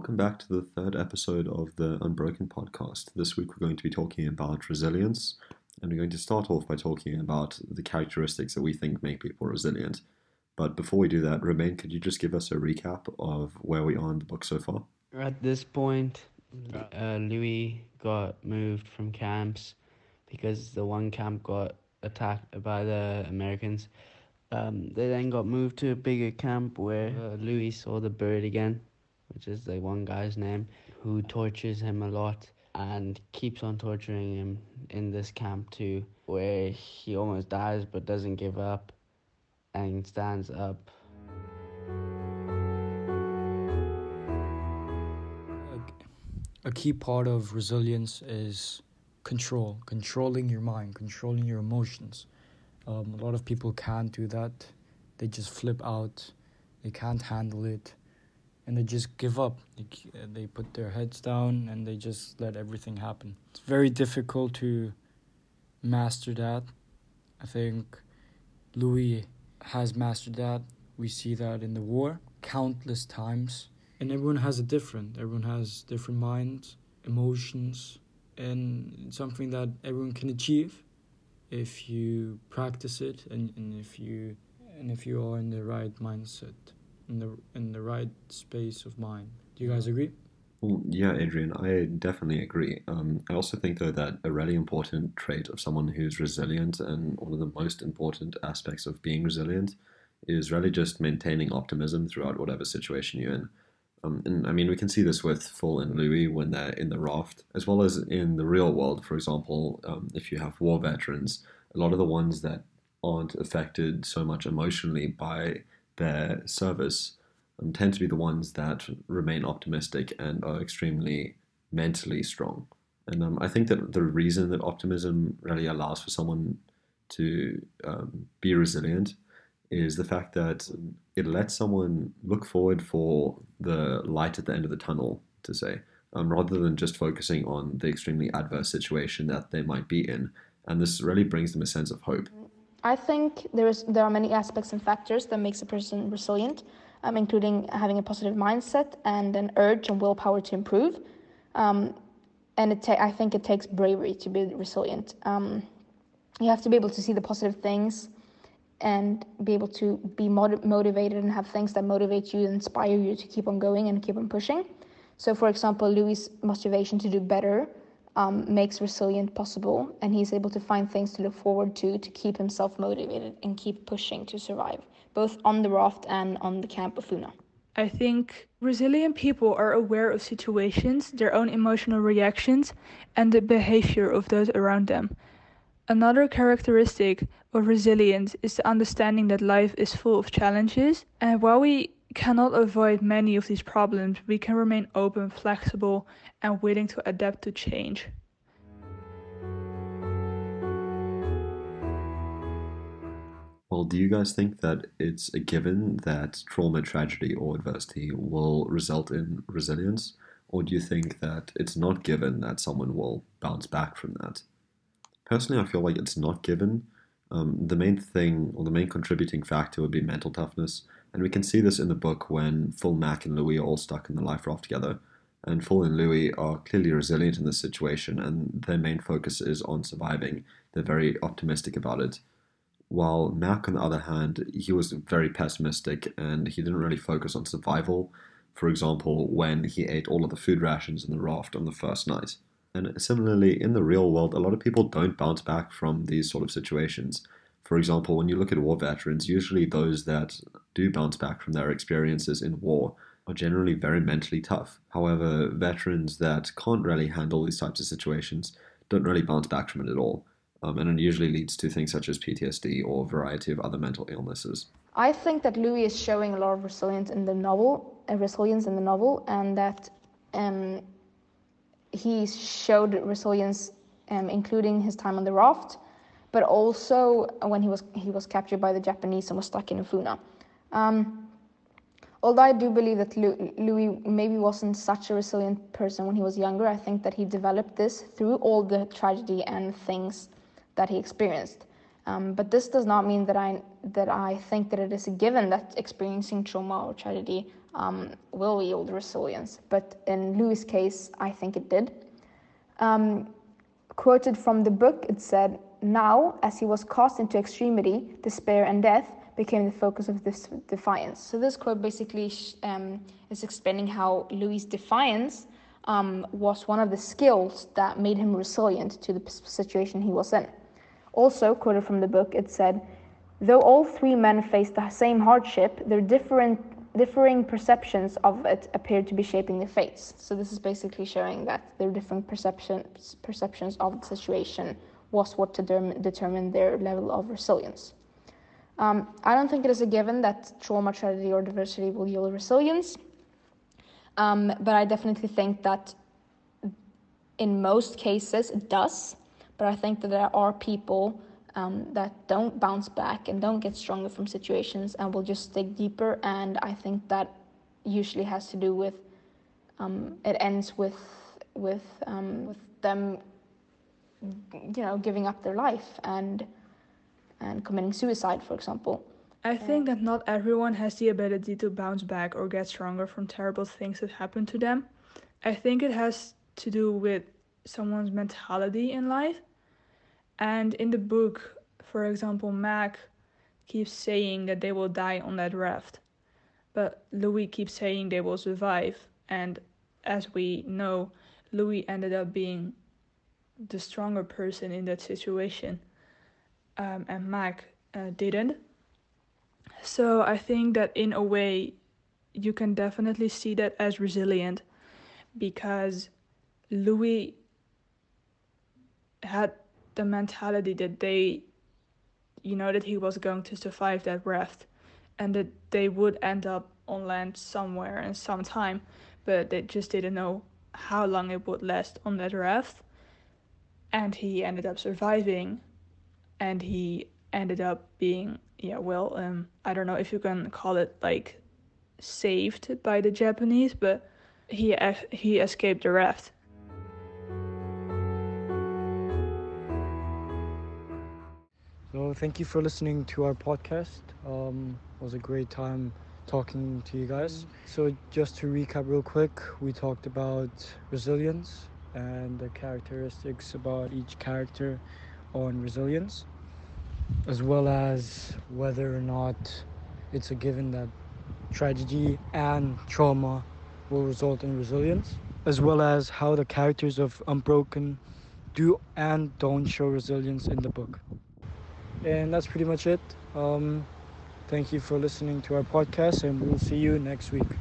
Welcome back to the third episode of the Unbroken podcast. This week we're going to be talking about resilience, and we're going to start off by talking about the characteristics that we think make people resilient. But before we do that, Romain, could you just give us a recap of where we are in the book so far? At this point, uh, Louis got moved from camps because the one camp got attacked by the Americans. Um, they then got moved to a bigger camp where uh, Louis saw the bird again which is the one guy's name, who tortures him a lot and keeps on torturing him in this camp too, where he almost dies but doesn't give up and stands up. A key part of resilience is control, controlling your mind, controlling your emotions. Um, a lot of people can't do that. They just flip out. They can't handle it and they just give up. They, uh, they put their heads down and they just let everything happen. It's very difficult to master that. I think Louis has mastered that. We see that in the war countless times. And everyone has a different, everyone has different minds, emotions, and something that everyone can achieve if you practice it and, and if you and if you are in the right mindset in the in the right space of mind. Do you guys agree? Well, yeah, Adrian, I definitely agree. Um, I also think, though, that a really important trait of someone who's resilient and one of the most important aspects of being resilient is really just maintaining optimism throughout whatever situation you're in. Um, and I mean, we can see this with Phil and Louis when they're in the raft, as well as in the real world. For example, um, if you have war veterans, a lot of the ones that aren't affected so much emotionally by their service um, tend to be the ones that remain optimistic and are extremely mentally strong. And um, I think that the reason that optimism really allows for someone to um, be resilient is the fact that it lets someone look forward for the light at the end of the tunnel, to say, um, rather than just focusing on the extremely adverse situation that they might be in. And this really brings them a sense of hope. I think there is there are many aspects and factors that makes a person resilient, um, including having a positive mindset and an urge and willpower to improve. Um, and it ta- I think it takes bravery to be resilient. Um, you have to be able to see the positive things and be able to be motiv- motivated and have things that motivate you and inspire you to keep on going and keep on pushing. So, for example, Louis' motivation to do better um, makes resilient possible, and he's able to find things to look forward to to keep himself motivated and keep pushing to survive, both on the raft and on the camp Ofuna. I think resilient people are aware of situations, their own emotional reactions, and the behavior of those around them. Another characteristic of resilience is the understanding that life is full of challenges, and while we cannot avoid many of these problems, we can remain open, flexible, and willing to adapt to change. Well, do you guys think that it's a given that trauma, tragedy, or adversity will result in resilience? Or do you think that it's not given that someone will bounce back from that? Personally, I feel like it's not given. Um, the main thing, or the main contributing factor, would be mental toughness. And we can see this in the book when Phil Mac and Louis are all stuck in the life raft together. And Phil and Louis are clearly resilient in this situation, and their main focus is on surviving. They're very optimistic about it. While Mac, on the other hand, he was very pessimistic and he didn't really focus on survival. For example, when he ate all of the food rations in the raft on the first night. And similarly, in the real world, a lot of people don't bounce back from these sort of situations. For example, when you look at war veterans, usually those that do bounce back from their experiences in war are generally very mentally tough. However, veterans that can't really handle these types of situations don't really bounce back from it at all. Um, and it usually leads to things such as PTSD or a variety of other mental illnesses. I think that Louis is showing a lot of resilience in the novel, uh, resilience in the novel, and that um, he showed resilience, um, including his time on the raft, but also when he was he was captured by the Japanese and was stuck in Funa. Um, although I do believe that Louis maybe wasn't such a resilient person when he was younger, I think that he developed this through all the tragedy and things that he experienced. Um, but this does not mean that I that I think that it is a given that experiencing trauma or tragedy um, will yield resilience. But in Louis' case, I think it did. Um, quoted from the book, it said, "Now, as he was cast into extremity, despair, and death." became the focus of this defiance. So this quote basically um, is explaining how Louis' defiance um, was one of the skills that made him resilient to the situation he was in. Also, quoted from the book, it said, Though all three men faced the same hardship, their different, differing perceptions of it appeared to be shaping their fates. So, this is basically showing that their different perceptions, perceptions of the situation was what determined their level of resilience. Um, I don't think it is a given that trauma, tragedy, or diversity will yield resilience. Um, but I definitely think that in most cases it does. But I think that there are people um, that don't bounce back and don't get stronger from situations and will just dig deeper. And I think that usually has to do with um, it ends with with um, with them, you know, giving up their life and and committing suicide, for example. I uh, think that not everyone has the ability to bounce back or get stronger from terrible things that happen to them. I think it has to do with someone's mentality in life. And in the book, for example, Mac keeps saying that they will die on that raft, but Louis keeps saying they will survive. And as we know, Louis ended up being the stronger person in that situation, um, and Mac uh, didn't. So I think that in a way, you can definitely see that as resilient because Louis had the mentality that they, you know, that he was going to survive that raft and that they would end up on land somewhere in some time, but they just didn't know how long it would last on that raft. And he ended up surviving and he ended up being yeah well um i don't know if you can call it like saved by the japanese but he he escaped the raft so thank you for listening to our podcast. Um it was a great time talking to you guys. So just to recap real quick we talked about resilience and the characteristics about each character on resilience as well as whether or not it's a given that tragedy and trauma will result in resilience, as well as how the characters of Unbroken do and don't show resilience in the book. And that's pretty much it. Um, thank you for listening to our podcast, and we'll see you next week.